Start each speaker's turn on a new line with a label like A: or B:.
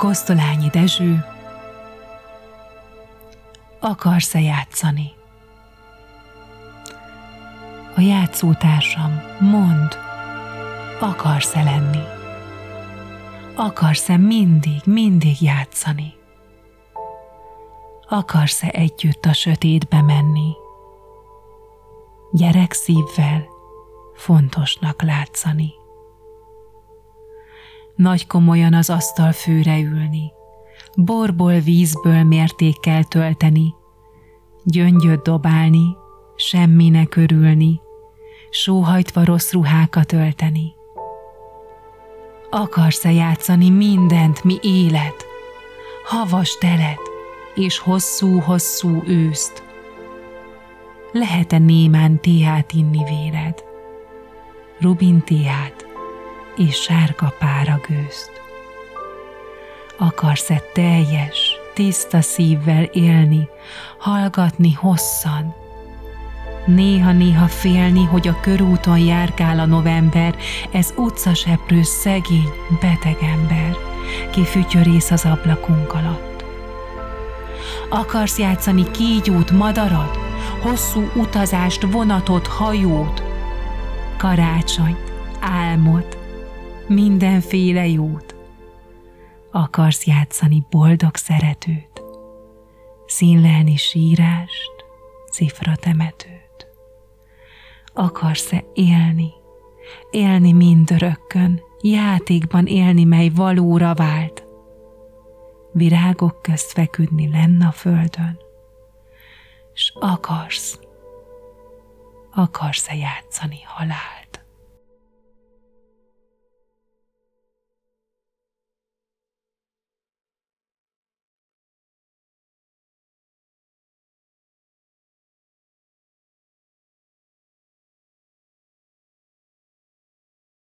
A: Kosztolányi Dezső Akarsz-e játszani? A játszótársam, mond, akarsz-e lenni? Akarsz-e mindig, mindig játszani? Akarsz-e együtt a sötétbe menni? Gyerek szívvel fontosnak látszani. Nagy komolyan az asztal főre ülni, borból vízből mértékkel tölteni, gyöngyöt dobálni, semminek örülni, sóhajtva rossz ruhákat ölteni. Akarsz-e játszani mindent, mi élet, havas telet és hosszú-hosszú őszt? Lehet-e némán téhát inni véred, rubin téhát és sárga pára gőzt? Akarsz-e teljes, tiszta szívvel élni, hallgatni hosszan, Néha-néha félni, hogy a körúton járkál a november, ez utcaseprő szegény, beteg ember, ki fütyörész az ablakunk alatt. Akarsz játszani kígyót, madarat, hosszú utazást, vonatot, hajót, karácsonyt, álmot, mindenféle jót. Akarsz játszani boldog szeretőt, színlelni sírást, cifra temetőt? Akarsz-e élni, élni mindörökkön, játékban élni, mely valóra vált, virágok közt feküdni lenn a földön, s akarsz, akarsz-e játszani halált.